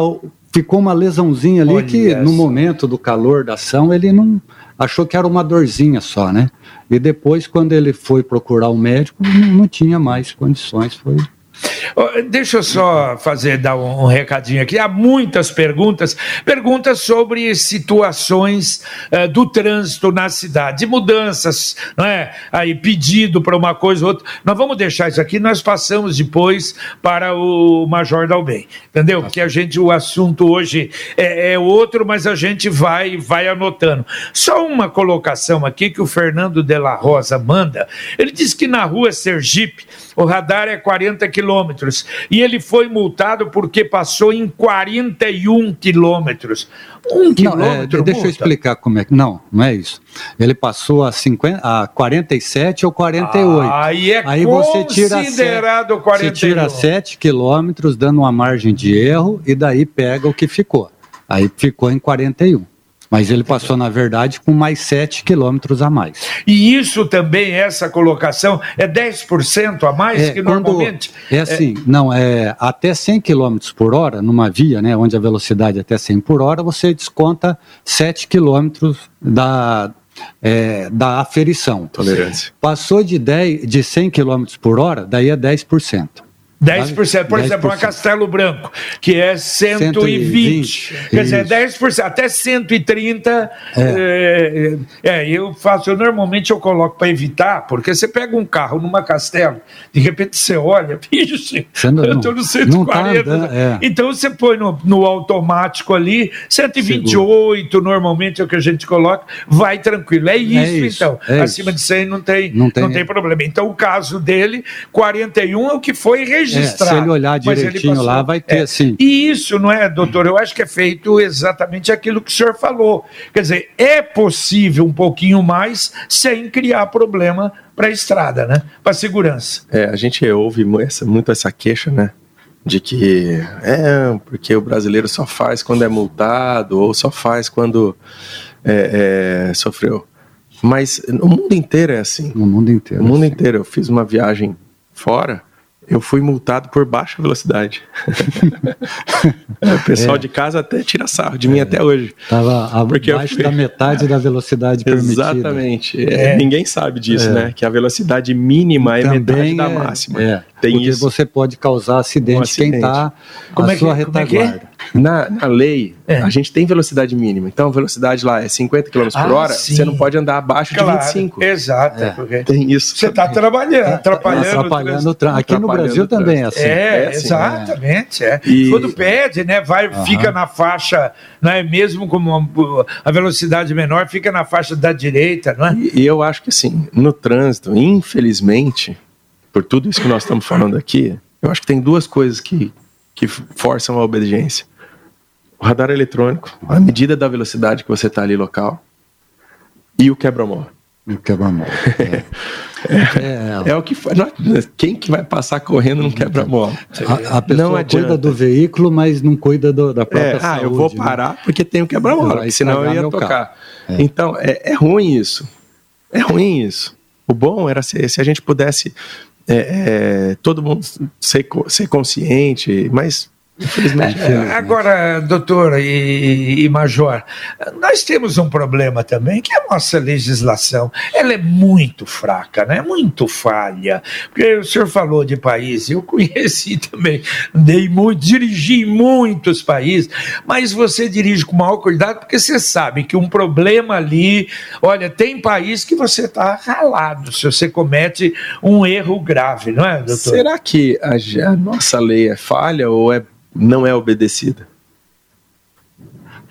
[SPEAKER 4] ficou uma lesãozinha ali Olha que, essa. no momento do calor da ação, ele não achou que era uma dorzinha só, né? E depois, quando ele foi procurar o um médico, não, não tinha mais condições, foi
[SPEAKER 3] Deixa eu só fazer, dar um, recadinho aqui. Há muitas perguntas, perguntas sobre situações uh, do trânsito na cidade, mudanças, não é? Aí pedido para uma coisa ou outra. Nós vamos deixar isso aqui, nós passamos depois para o Major Dalben, entendeu? Porque a gente, o assunto hoje é, é outro, mas a gente vai, vai anotando. Só uma colocação aqui que o Fernando de la Rosa manda. Ele diz que na rua Sergipe o radar é 40 quilômetros. E ele foi multado porque passou em 41 quilômetros. Um quilômetro.
[SPEAKER 4] Não, é, deixa eu explicar como é que. Não, não é isso. Ele passou a, 50, a 47 ou 48.
[SPEAKER 3] Ah, aí é aí você tira considerado
[SPEAKER 4] 7, 41. Você tira 7 quilômetros, dando uma margem de erro, e daí pega o que ficou. Aí ficou em 41. Mas ele passou, na verdade, com mais 7 quilômetros a mais.
[SPEAKER 3] E isso também, essa colocação, é 10% a mais é, que normalmente?
[SPEAKER 4] É assim, é... não, é até 100 quilômetros por hora, numa via, né, onde a velocidade é até 100 por hora, você desconta 7 quilômetros da, é, da aferição.
[SPEAKER 5] Tolerância.
[SPEAKER 4] Passou de, 10, de 100 km por hora, daí é 10%.
[SPEAKER 3] 10%. Por 10%. exemplo, uma Castelo Branco, que é 120. 120 quer dizer, 10%. Até 130. É. É, é, eu faço, eu normalmente eu coloco para evitar, porque você pega um carro numa Castelo, de repente você olha, bicho, não, eu estou no 140. Tá andando, é. Então você põe no, no automático ali, 128, Seguro. normalmente é o que a gente coloca, vai tranquilo. É isso, é isso então. É Acima isso. de 100 não tem, não tem, não tem problema. Então o caso dele, 41 é o que foi registrado registrar. É,
[SPEAKER 4] se ele olhar direitinho ele lá, vai ter é. sim.
[SPEAKER 3] E isso, não é, doutor? Eu acho que é feito exatamente aquilo que o senhor falou. Quer dizer, é possível um pouquinho mais sem criar problema para a estrada, né? Para a segurança.
[SPEAKER 5] É, a gente ouve muito essa queixa, né? de que é porque o brasileiro só faz quando é multado ou só faz quando é, é, sofreu. Mas no mundo inteiro é assim.
[SPEAKER 4] No mundo inteiro.
[SPEAKER 5] No mundo assim. inteiro. Eu fiz uma viagem fora eu fui multado por baixa velocidade. é, o pessoal é. de casa até tira sarro de mim é. até hoje.
[SPEAKER 4] Estava abaixo fui... da metade da velocidade permitida.
[SPEAKER 5] Exatamente. É, ninguém sabe disso, é. né? Que a velocidade mínima é metade da máxima.
[SPEAKER 4] É. Tem Porque isso. você pode causar acidente, um acidente. quem está à sua retaguarda.
[SPEAKER 5] Na, na lei, é. a gente tem velocidade mínima. Então, a velocidade lá é 50 km por ah, hora, sim. você não pode andar abaixo claro. de 25.
[SPEAKER 3] Exato.
[SPEAKER 5] É. Tem isso.
[SPEAKER 3] Você está trabalhando, tá atrapalhando.
[SPEAKER 4] atrapalhando o trânsito. Aqui no Brasil também é assim.
[SPEAKER 3] É, é assim, exatamente. É. E... Quando pede, né, vai, uhum. fica na faixa, não é mesmo como a velocidade menor, fica na faixa da direita, não é?
[SPEAKER 5] E, e eu acho que assim, no trânsito, infelizmente, por tudo isso que nós estamos falando aqui, eu acho que tem duas coisas que, que forçam a obediência o radar eletrônico, a medida da velocidade que você está ali local e o quebra-mola.
[SPEAKER 4] O quebra-mola.
[SPEAKER 5] É. É, é, é, o que faz. Quem que vai passar correndo não quebra-mola?
[SPEAKER 4] A, a, pessoa não cuida do veículo, mas não cuida do, da própria é, saúde.
[SPEAKER 5] Ah, eu vou né? parar né? porque tem o quebra-mola, senão eu ia tocar. É. Então, é, é, ruim isso. É ruim isso. O bom era se, se a gente pudesse é, todo mundo ser, ser consciente, mas
[SPEAKER 3] Infelizmente. É, agora, doutor e, e, major, nós temos um problema também, que é a nossa legislação. Ela é muito fraca, né? muito falha. Porque o senhor falou de países, eu conheci também, dei muito, dirigi em muitos países, mas você dirige com maior cuidado, porque você sabe que um problema ali, olha, tem país que você está ralado se você comete um erro grave, não é, doutor?
[SPEAKER 5] Será que a, a nossa lei é falha ou é não é obedecida?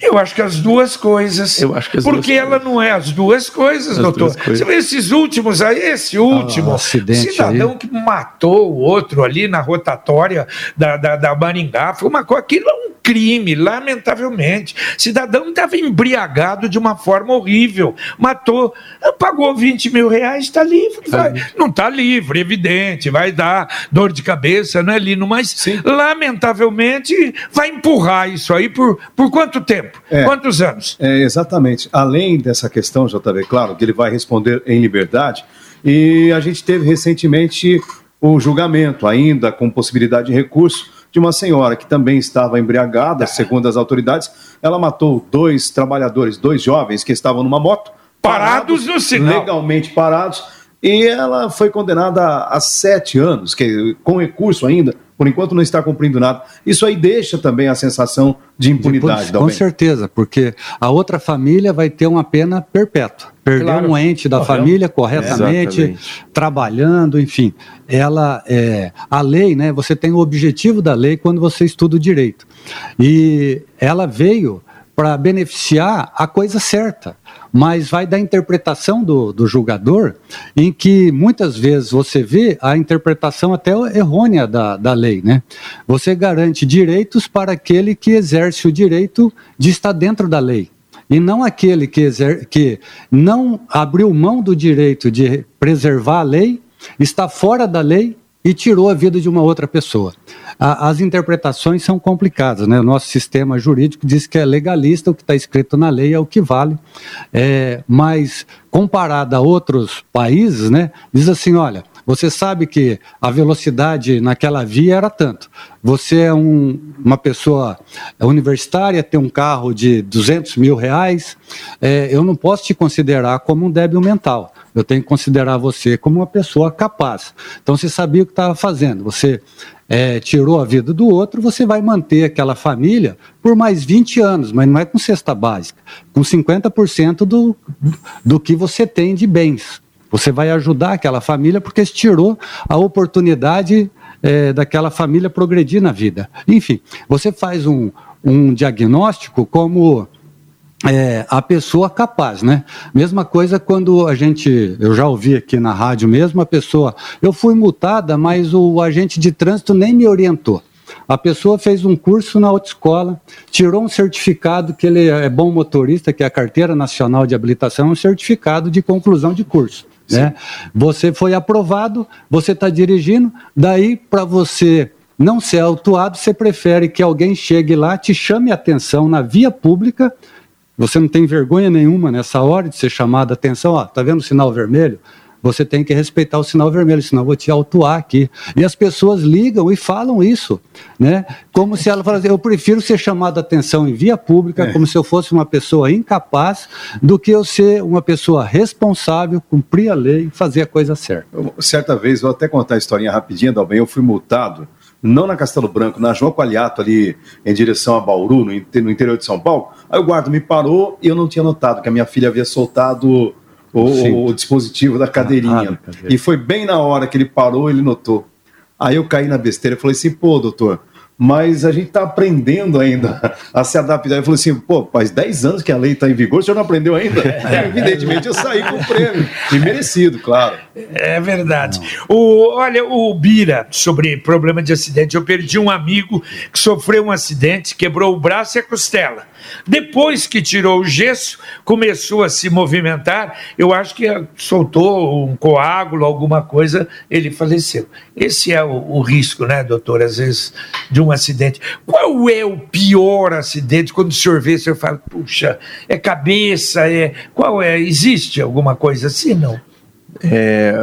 [SPEAKER 3] Eu acho que as duas coisas.
[SPEAKER 5] Eu acho que as
[SPEAKER 3] Porque
[SPEAKER 5] duas
[SPEAKER 3] ela coisas. não é as duas coisas, as doutor. Duas coisas. Você vê esses últimos aí, esse último, ah, cidadão aí. que matou o outro ali na rotatória da, da, da Maringá, foi uma coisa. Aquilo é um crime, lamentavelmente. Cidadão estava embriagado de uma forma horrível, matou, pagou 20 mil reais, está livre. Vai. Não está livre, evidente, vai dar dor de cabeça, não é, Lino? Mas, Sim. lamentavelmente, vai empurrar isso aí por, por quanto tempo? É, Quantos anos?
[SPEAKER 2] É, exatamente. Além dessa questão, JB, claro, que ele vai responder em liberdade, e a gente teve recentemente o julgamento, ainda com possibilidade de recurso, de uma senhora que também estava embriagada, segundo as autoridades. Ela matou dois trabalhadores, dois jovens que estavam numa moto.
[SPEAKER 3] Parados, parados no sinal.
[SPEAKER 2] Legalmente parados. E ela foi condenada a sete anos, que, com recurso ainda, por enquanto não está cumprindo nada. Isso aí deixa também a sensação de impunidade.
[SPEAKER 4] De, com certeza, porque a outra família vai ter uma pena perpétua. Perdeu claro. um ente da família corretamente, é, trabalhando, enfim. Ela é, a lei, né? Você tem o objetivo da lei quando você estuda o direito. E ela veio para beneficiar a coisa certa mas vai da interpretação do, do julgador, em que muitas vezes você vê a interpretação até errônea da, da lei. Né? Você garante direitos para aquele que exerce o direito de estar dentro da lei. E não aquele que, exer que não abriu mão do direito de preservar a lei, está fora da lei e tirou a vida de uma outra pessoa. A, as interpretações são complicadas, né? O nosso sistema jurídico diz que é legalista, o que está escrito na lei é o que vale, é, mas comparado a outros países, né, diz assim, olha, você sabe que a velocidade naquela via era tanto. Você é um, uma pessoa universitária, tem um carro de 200 mil reais, é, eu não posso te considerar como um débil mental. Eu tenho que considerar você como uma pessoa capaz. Então você sabia o que estava fazendo. Você é, tirou a vida do outro, você vai manter aquela família por mais 20 anos, mas não é com cesta básica, com 50% do, do que você tem de bens. Você vai ajudar aquela família porque se tirou a oportunidade é, daquela família progredir na vida. Enfim, você faz um, um diagnóstico como é, a pessoa capaz, né? Mesma coisa quando a gente, eu já ouvi aqui na rádio mesmo, a pessoa, eu fui multada, mas o agente de trânsito nem me orientou. A pessoa fez um curso na autoescola, tirou um certificado que ele é bom motorista, que é a Carteira Nacional de Habilitação, um certificado de conclusão de curso. Né? Você foi aprovado, você está dirigindo, daí para você não ser autuado, você prefere que alguém chegue lá, te chame a atenção na via pública, você não tem vergonha nenhuma nessa hora de ser chamado a atenção, ó, tá vendo o sinal vermelho? Você tem que respeitar o sinal vermelho, senão eu vou te autuar aqui. E as pessoas ligam e falam isso, né? Como se ela falasse, eu prefiro ser chamado a atenção em via pública, é. como se eu fosse uma pessoa incapaz, do que eu ser uma pessoa responsável, cumprir a lei e fazer a coisa certa.
[SPEAKER 2] Eu, certa vez, vou até contar a historinha rapidinho, Dalben, eu fui multado não na Castelo Branco, na João Qualiato, ali em direção a Bauru, no, interior de São Paulo. Aí o guarda me parou e eu não tinha notado que a minha filha havia soltado o, o dispositivo da cadeirinha. Ah, e foi bem na hora que ele parou, ele notou. Aí eu caí na besteira e falei assim, pô, doutor, mas a gente está aprendendo ainda a se adaptar. Eu falei assim, pô, faz 10 anos que a lei está em vigor, o senhor não aprendeu ainda? É, evidentemente eu saí com o prêmio, e merecido, claro.
[SPEAKER 3] É verdade. O, olha, o Bira, sobre problema de acidente, eu perdi um amigo que sofreu um acidente, quebrou o braço e a costela. Depois que tirou o gesso, começou a se movimentar. Eu acho que soltou um coágulo, alguma coisa, ele faleceu. Esse é o, o risco, né, doutor? Às vezes, de um acidente. Qual é o pior acidente? Quando o senhor vê, o senhor fala, puxa, é cabeça, é. Qual é? Existe alguma coisa assim, não?
[SPEAKER 5] É,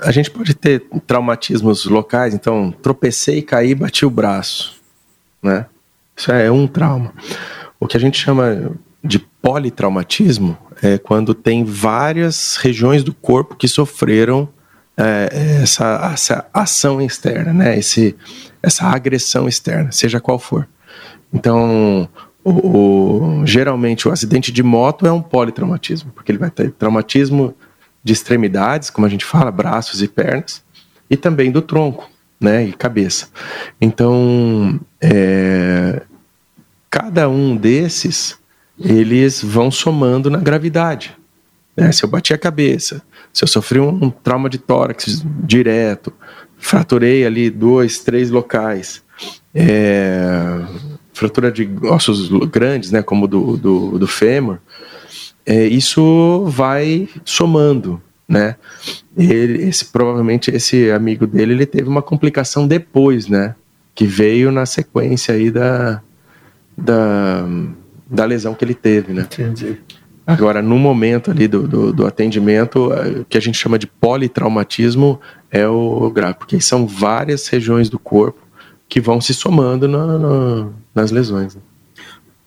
[SPEAKER 5] a gente pode ter traumatismos locais, então tropecei, caí, bati o braço, né? Isso é um trauma. O que a gente chama de politraumatismo é quando tem várias regiões do corpo que sofreram é, essa, essa, ação externa, né? Esse, essa agressão externa, seja qual for. Então, o, o, geralmente o acidente de moto é um politraumatismo, porque ele vai ter traumatismo de extremidades, como a gente fala, braços e pernas, e também do tronco, né, e cabeça. Então, é, cada um desses, eles vão somando na gravidade. Né? Se eu bati a cabeça, se eu sofri um, trauma de tórax direto, fraturei ali dois, três locais, é, fratura de ossos grandes, né, como do, do, do fêmur, é, isso vai somando, né? Ele, esse provavelmente esse amigo dele ele teve uma complicação depois, né? Que veio na sequência aí da, da, da lesão que ele teve, né? Entendi. Agora, no momento ali do, do, do, atendimento, o que a gente chama de politraumatismo é o grave, porque são várias regiões do corpo que vão se somando na, na, nas lesões. Né?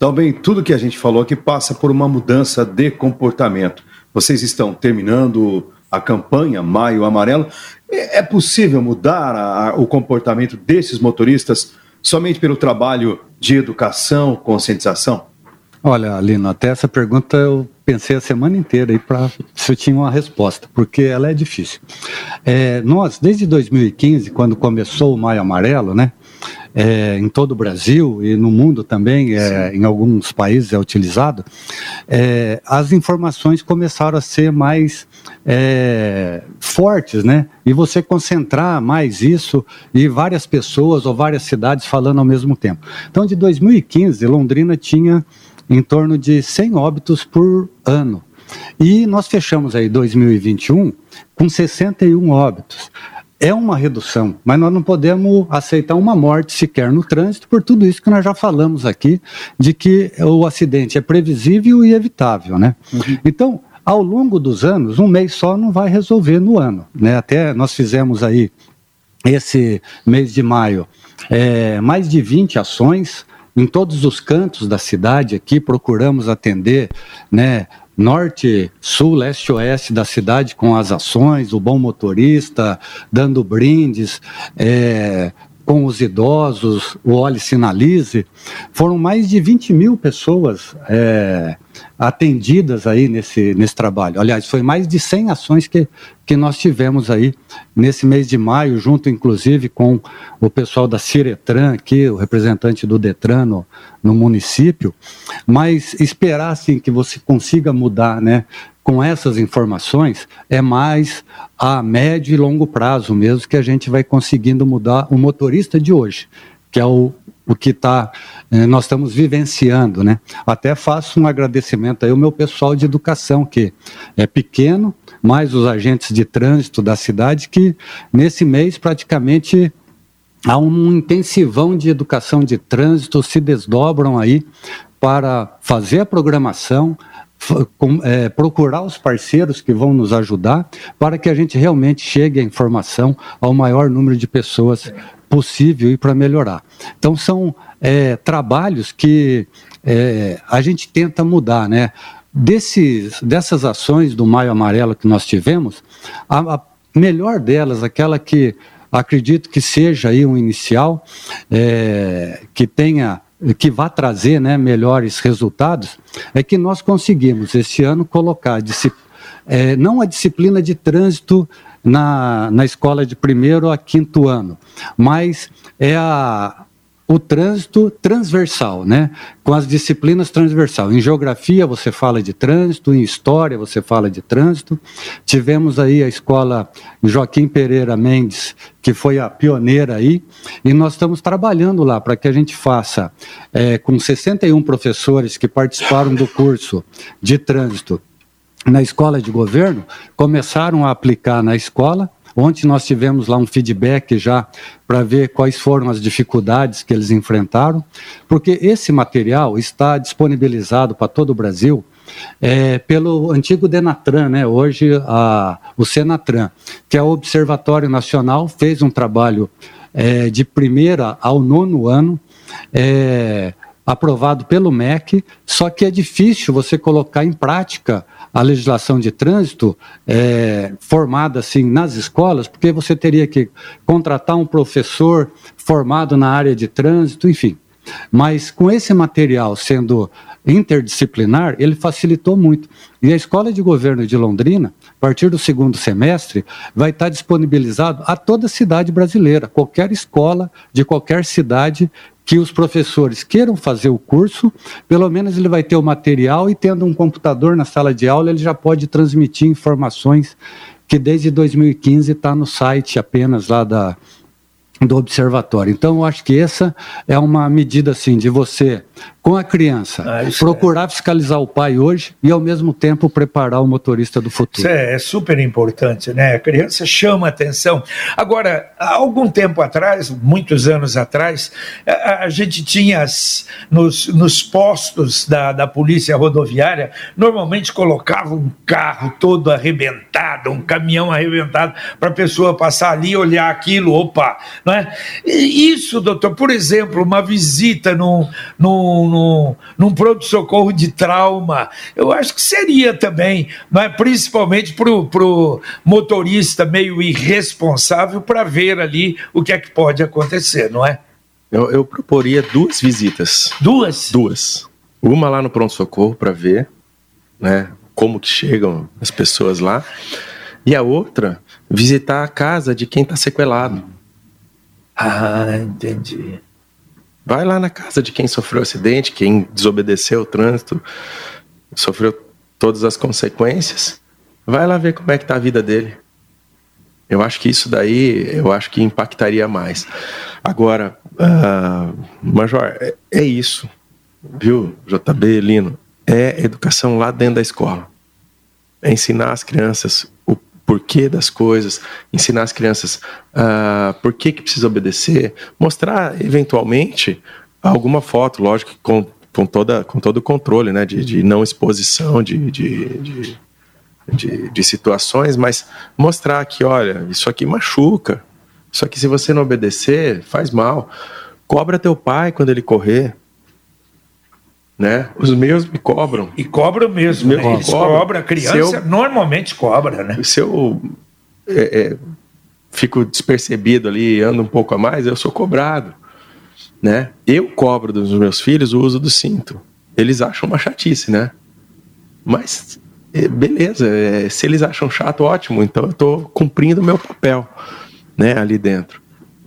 [SPEAKER 2] Bem, tudo que a gente falou aqui passa por uma mudança de comportamento. Vocês estão terminando a campanha Maio Amarelo. É, é possível mudar a, a, o comportamento desses motoristas somente pelo trabalho de educação, conscientização?
[SPEAKER 4] Olha, Lino, até essa pergunta eu pensei a semana inteira aí para se eu tinha uma resposta, porque ela é difícil. É, nós, desde 2015, quando começou o Maio Amarelo, né, é, em todo o Brasil e no mundo também, é, em alguns países é utilizado, é, as informações começaram a ser mais é, fortes, né? E você concentrar mais isso e várias pessoas ou várias cidades falando ao mesmo tempo. Então, de 2015, Londrina tinha em torno de 100 óbitos por ano. E nós fechamos aí 2021 com 61 óbitos é uma redução, mas nós não podemos aceitar uma morte sequer no trânsito por tudo isso que nós já falamos aqui, de que o acidente é previsível e evitável, né? Uhum. Então, ao longo dos anos, um mês só não vai resolver no ano, né? Até nós fizemos aí esse mês de maio é, mais de 20 ações em todos os cantos da cidade aqui procuramos atender, né, norte, sul, leste, oeste da cidade com as ações, o bom motorista, dando brindes, é, com os idosos, o Olhe Sinalize, foram mais de 20 mil pessoas é, atendidas aí nesse, nesse trabalho. Aliás, foi mais de 100 ações que, que nós tivemos aí nesse mês de maio, junto inclusive com o pessoal da Ciretran aqui, o representante do Detran no, no município, mas esperar assim que você consiga mudar, né, com essas informações é mais a médio e longo prazo mesmo que a gente vai conseguindo mudar o motorista de hoje, que é o, o que tá, eh, nós estamos vivenciando, né? Até faço um agradecimento aí ao meu pessoal de educação, que é pequeno, mais os agentes de trânsito da cidade, que nesse mês praticamente há um intensivão de educação de trânsito, se desdobram aí para fazer a programação, é, procurar os parceiros que vão nos ajudar para que a gente realmente chegue a informação ao maior número de pessoas possível e para melhorar. Então são é, trabalhos que é, a gente tenta mudar, né? Desses, dessas ações do Maio Amarelo que nós tivemos, a, a melhor delas, aquela que acredito que seja aí um inicial, é, que tenha que vá trazer né, melhores resultados, é que nós conseguimos esse ano colocar é, não a disciplina de trânsito na, na escola de primeiro a quinto ano, mas é a, o trânsito transversal, né? Com as disciplinas transversal. Em geografia você fala de trânsito, em história você fala de trânsito. Tivemos aí a escola Joaquim Pereira Mendes, que foi a pioneira aí, e nós estamos trabalhando lá para que a gente faça é, com 61 professores que participaram do curso de trânsito na escola de governo, começaram a aplicar na escola. Ontem nós tivemos lá um feedback já para ver quais foram as dificuldades que eles enfrentaram, porque esse material está disponibilizado para todo o Brasil é, pelo antigo Denatran, né? hoje a, o Senatran, que é o Observatório Nacional, fez um trabalho é, de primeira ao nono ano, é, aprovado pelo MEC, só que é difícil você colocar em prática a legislação de trânsito é, formada assim nas escolas, porque você teria que contratar um professor formado na área de trânsito, enfim. Mas com esse material sendo interdisciplinar, ele facilitou muito. E a Escola de Governo de Londrina, a partir do segundo semestre, vai estar disponibilizado a toda cidade brasileira, qualquer escola de qualquer cidade que os professores queiram fazer o curso, pelo menos ele vai ter o material e tendo um computador na sala de aula, ele já pode transmitir informações que desde 2015 está no site apenas lá da, do observatório. Então, eu acho que essa é uma medida assim de você com a criança, ah, procurar é. fiscalizar o pai hoje e, ao mesmo tempo, preparar o motorista do futuro.
[SPEAKER 3] Isso é, é super importante, né? A criança chama atenção. Agora, há algum tempo atrás, muitos anos atrás, a, a gente tinha as, nos, nos postos da, da polícia rodoviária, normalmente colocava um carro todo arrebentado, um caminhão arrebentado, para a pessoa passar ali, olhar aquilo, opa, é? E isso, doutor, por exemplo, uma visita num, num num, num pronto-socorro de trauma. Eu acho que seria também, mas principalmente para o motorista meio irresponsável para ver ali o que é que pode acontecer, não é?
[SPEAKER 5] Eu, eu proporia duas visitas.
[SPEAKER 3] Duas?
[SPEAKER 5] Duas. Uma lá no pronto-socorro para ver né, como que chegam as pessoas lá. E a outra, visitar a casa de quem está sequelado.
[SPEAKER 3] Ah, entendi.
[SPEAKER 5] Vai lá na casa de quem sofreu acidente, quem desobedeceu o trânsito, sofreu todas as consequências. Vai lá ver como é que está a vida dele. Eu acho que isso daí, eu acho que impactaria mais. Agora, uh, Major, é, é isso, viu, JB, Lino? É educação lá dentro da escola. É ensinar as crianças porquê das coisas, ensinar as crianças uh, por que, que precisa obedecer, mostrar eventualmente alguma foto, lógico, com, com, toda, com todo o controle, né, de, de não exposição de, de, de, de, de situações, mas mostrar que, olha, isso aqui machuca, isso aqui se você não obedecer, faz mal. Cobra teu pai quando ele correr, né? Os meus me cobram.
[SPEAKER 3] E cobram mesmo. Eles cobram. cobram. A criança eu, normalmente cobra, né?
[SPEAKER 5] Se eu é, é, fico despercebido ali, ando um pouco a mais, eu sou cobrado, né? Eu cobro dos meus filhos o uso do cinto. Eles acham uma chatice, né? Mas é, beleza, é, se eles acham chato, ótimo. Então eu estou cumprindo o meu papel, né? Ali dentro.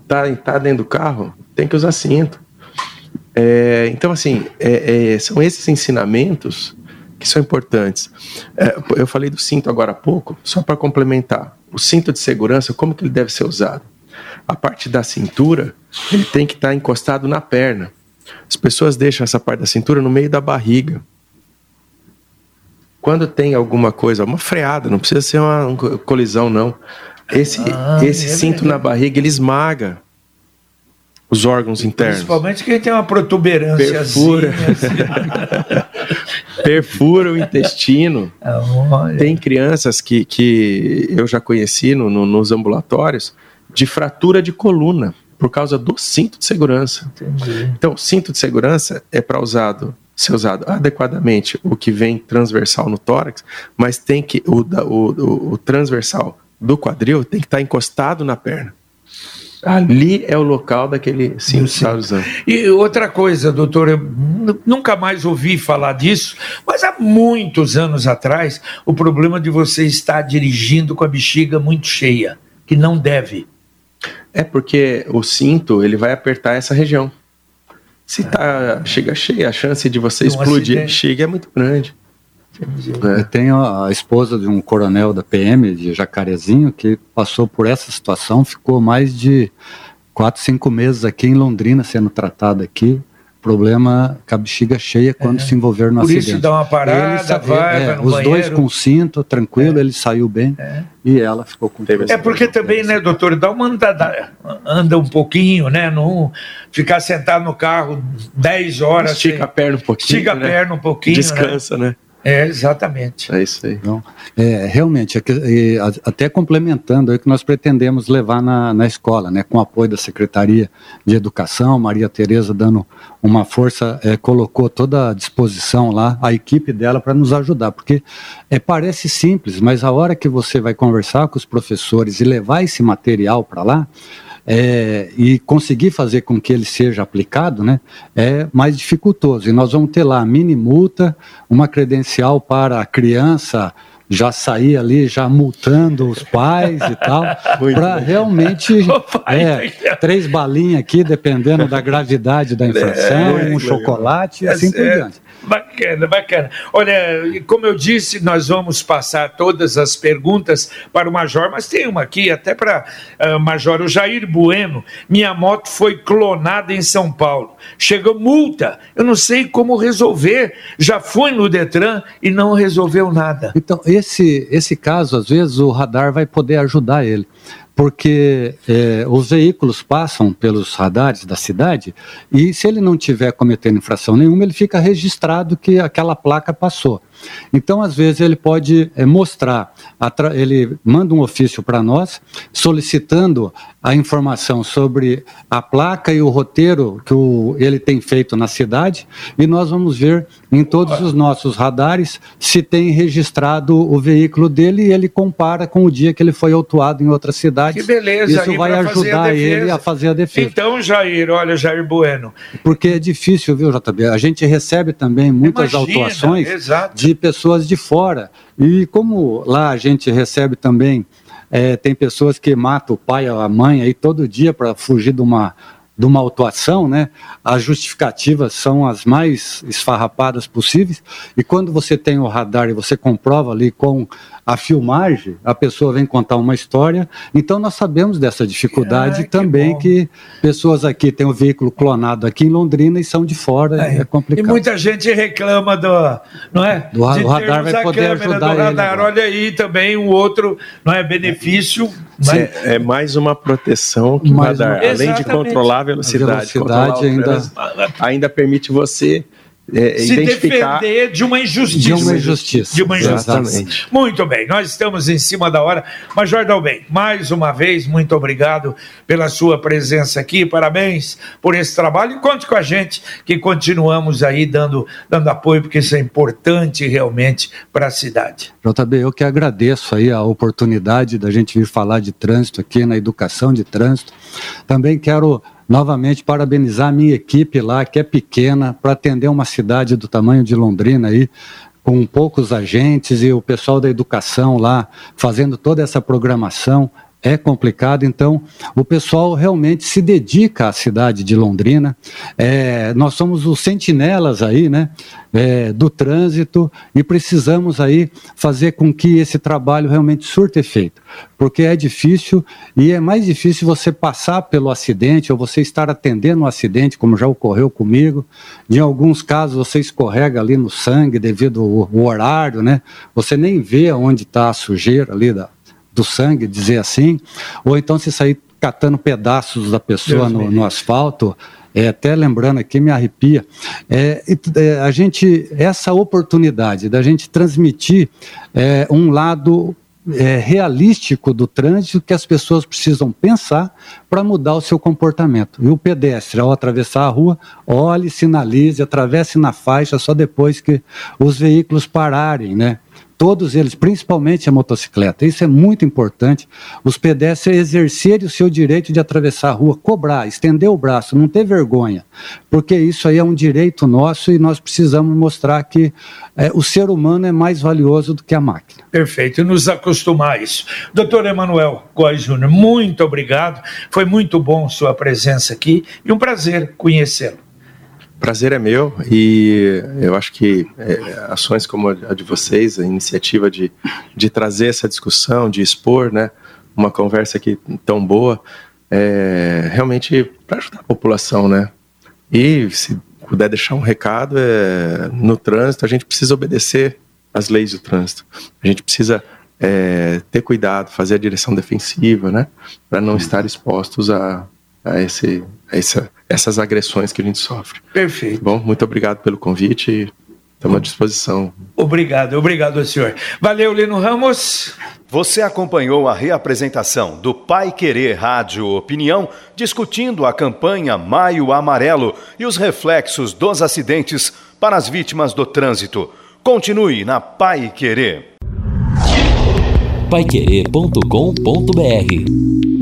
[SPEAKER 5] Tá, tá dentro do carro, tem que usar cinto. É, então assim, é, é, são esses ensinamentos que são importantes. É, eu falei do cinto agora há pouco, só para complementar. O cinto de segurança, como que ele deve ser usado? A parte da cintura, ele tem que estar tá encostado na perna. As pessoas deixam essa parte da cintura no meio da barriga. Quando tem alguma coisa, uma freada, não precisa ser uma colisão, não. Esse, ah, esse é cinto na barriga, ele esmaga os órgãos internos.
[SPEAKER 3] Principalmente quem tem uma protuberância
[SPEAKER 5] perfura, assim. perfura o intestino. Olha. Tem crianças que, que eu já conheci no, no, nos ambulatórios de fratura de coluna por causa do cinto de segurança. Entendi. Então, cinto de segurança é para usado ser usado adequadamente o que vem transversal no tórax, mas tem que o, o, o, o transversal do quadril tem que estar tá encostado na perna. Ali é o local daquele está usando.
[SPEAKER 3] E outra coisa, doutor, eu nunca mais ouvi falar disso, mas há muitos anos atrás, o problema de você estar dirigindo com a bexiga muito cheia, que não deve.
[SPEAKER 5] É porque o cinto ele vai apertar essa região. Se tá, chega cheia, a chance de você explodir acidente. chega é muito grande.
[SPEAKER 4] É. Eu tenho a esposa de um coronel da PM de Jacarezinho que passou por essa situação, ficou mais de quatro, cinco meses aqui em Londrina sendo tratada aqui. Problema com a bexiga cheia quando é. se envolver no
[SPEAKER 3] por
[SPEAKER 4] acidente.
[SPEAKER 3] Por isso dá uma parada, ele, vai, é, vai
[SPEAKER 4] Os banheiro. dois com cinto, tranquilo, é. ele saiu bem é. e ela ficou com
[SPEAKER 3] É porque também, né, doutor, dá uma andada, anda um pouquinho, né, não ficar sentado no carro 10 horas.
[SPEAKER 5] Estica sem, a perna um pouquinho.
[SPEAKER 3] Estica
[SPEAKER 5] né?
[SPEAKER 3] a perna um pouquinho.
[SPEAKER 5] Descansa, né? né?
[SPEAKER 3] É, exatamente.
[SPEAKER 5] É isso aí.
[SPEAKER 4] Então, é, realmente, é é, até complementando o que nós pretendemos levar na, na escola, né, com o apoio da Secretaria de Educação, Maria Tereza dando uma força, é, colocou toda a disposição lá, a equipe dela para nos ajudar, porque é, parece simples, mas a hora que você vai conversar com os professores e levar esse material para lá, é, e conseguir fazer com que ele seja aplicado, né, é mais dificultoso. E nós vamos ter lá mini multa, uma credencial para a criança já sair ali já multando os pais e tal, para realmente é, três balinhas aqui, dependendo da gravidade da infração, é, um chocolate e assim por é, diante.
[SPEAKER 3] Bacana, bacana. Olha, como eu disse, nós vamos passar todas as perguntas para o Major, mas tem uma aqui até para uh, Major, o Jair Bueno. Minha moto foi clonada em São Paulo. Chegou multa, eu não sei como resolver. Já fui no Detran e não resolveu nada.
[SPEAKER 4] Então, esse, esse caso, às vezes, o radar vai poder ajudar ele porque é, os veículos passam pelos radares da cidade e se ele não tiver cometendo infração nenhuma, ele fica registrado que aquela placa passou. Então, às vezes, ele pode é, mostrar, ele manda um ofício para nós solicitando a informação sobre a placa e o roteiro que o, ele tem feito na cidade, e nós vamos ver em todos os nossos radares se tem registrado o veículo dele e ele compara com o dia que ele foi autuado em outra cidade.
[SPEAKER 3] Que beleza,
[SPEAKER 4] Isso vai ajudar ele a fazer a defesa.
[SPEAKER 3] Então, Jair, olha, Jair Bueno.
[SPEAKER 4] Porque é difícil, viu, JB? A gente recebe também muitas Imagina, autuações exato. de pessoas de fora. E como lá a gente recebe também, é, tem pessoas que matam o pai ou a mãe aí todo dia para fugir de uma, de uma autuação, né? As justificativas são as mais esfarrapadas possíveis. E quando você tem o radar e você comprova ali com a filmagem, a pessoa vem contar uma história. Então nós sabemos dessa dificuldade ah, também que, que, pessoas aqui têm o um veículo clonado aqui em Londrina e são de fora, é, é, complicado.
[SPEAKER 3] E muita gente reclama do, não é?
[SPEAKER 4] Do, o radar vai poder ajudar
[SPEAKER 3] radar. Olha aí também um outro, não é benefício.
[SPEAKER 5] É, é mais uma proteção que mais o radar, uma... além de controlar velocidade, a velocidade ainda... ainda permite você
[SPEAKER 3] é, se defender de uma injustiça.
[SPEAKER 4] De uma injustiça.
[SPEAKER 3] De uma injustiça. Exatamente. Muito bem, nós estamos em cima da hora. Major Dalben, mais uma vez, muito obrigado pela sua presença aqui, parabéns por esse trabalho e conte com a gente que continuamos aí dando, dando apoio, porque isso é importante realmente para a cidade.
[SPEAKER 4] JB, eu que agradeço aí a oportunidade da gente vir falar de trânsito aqui na educação de trânsito. Também quero novamente parabenizar a minha equipe lá, que é pequena, para atender uma cidade do tamanho de Londrina aí, com poucos agentes e o pessoal da educação lá fazendo toda essa programação é complicado, então o pessoal realmente se dedica à cidade de Londrina. É, nós somos os sentinelas aí, né, é, do trânsito e precisamos aí fazer com que esse trabalho realmente surta efeito, porque é difícil e é mais difícil você passar pelo acidente ou você estar atendendo um acidente, como já ocorreu comigo. Em alguns casos você escorrega ali no sangue devido ao, horário, né? Você nem vê onde está a sujeira ali da, do sangue, dizer assim, ou então se sair catando pedaços da pessoa no, no, asfalto, é, até lembrando aqui, me arrepia. É, é, a gente, essa oportunidade da gente transmitir é, um lado é, realístico do trânsito que as pessoas precisam pensar para mudar o seu comportamento. E o pedestre, ao atravessar a rua, olhe, sinalize, atravesse na faixa só depois que os veículos pararem, né? Todos eles, principalmente a motocicleta. Isso é muito importante. Os pedestres exercerem o seu direito de atravessar a rua, cobrar, estender o braço, não ter vergonha, porque isso aí é um direito nosso e nós precisamos mostrar que é, o ser humano é mais valioso do que a máquina.
[SPEAKER 3] Perfeito, e nos acostumar a isso. Doutor Emanuel Góes Júnior, muito obrigado. Foi muito bom sua presença aqui e um prazer conhecê-lo
[SPEAKER 5] prazer é meu e eu acho que é, ações como a de vocês, a iniciativa de, de trazer essa discussão, de expor, né, uma conversa aqui tão boa, é, realmente para ajudar a população, né? E se puder deixar um recado, é, no trânsito a gente precisa obedecer às leis do trânsito. A gente precisa é, ter cuidado, fazer a direção defensiva, né? Para não estar expostos a, a, esse, a essa essas agressões que a gente sofre.
[SPEAKER 3] Perfeito.
[SPEAKER 5] Bom, muito obrigado pelo convite. Estamos à disposição.
[SPEAKER 3] Obrigado, obrigado ao senhor. Valeu, Lino Ramos.
[SPEAKER 2] Você acompanhou a reapresentação do Pai Querer Rádio Opinião, discutindo a campanha Maio Amarelo e os reflexos dos acidentes para as vítimas do trânsito. Continue na Pai Querer.
[SPEAKER 1] Paiquerê.com.br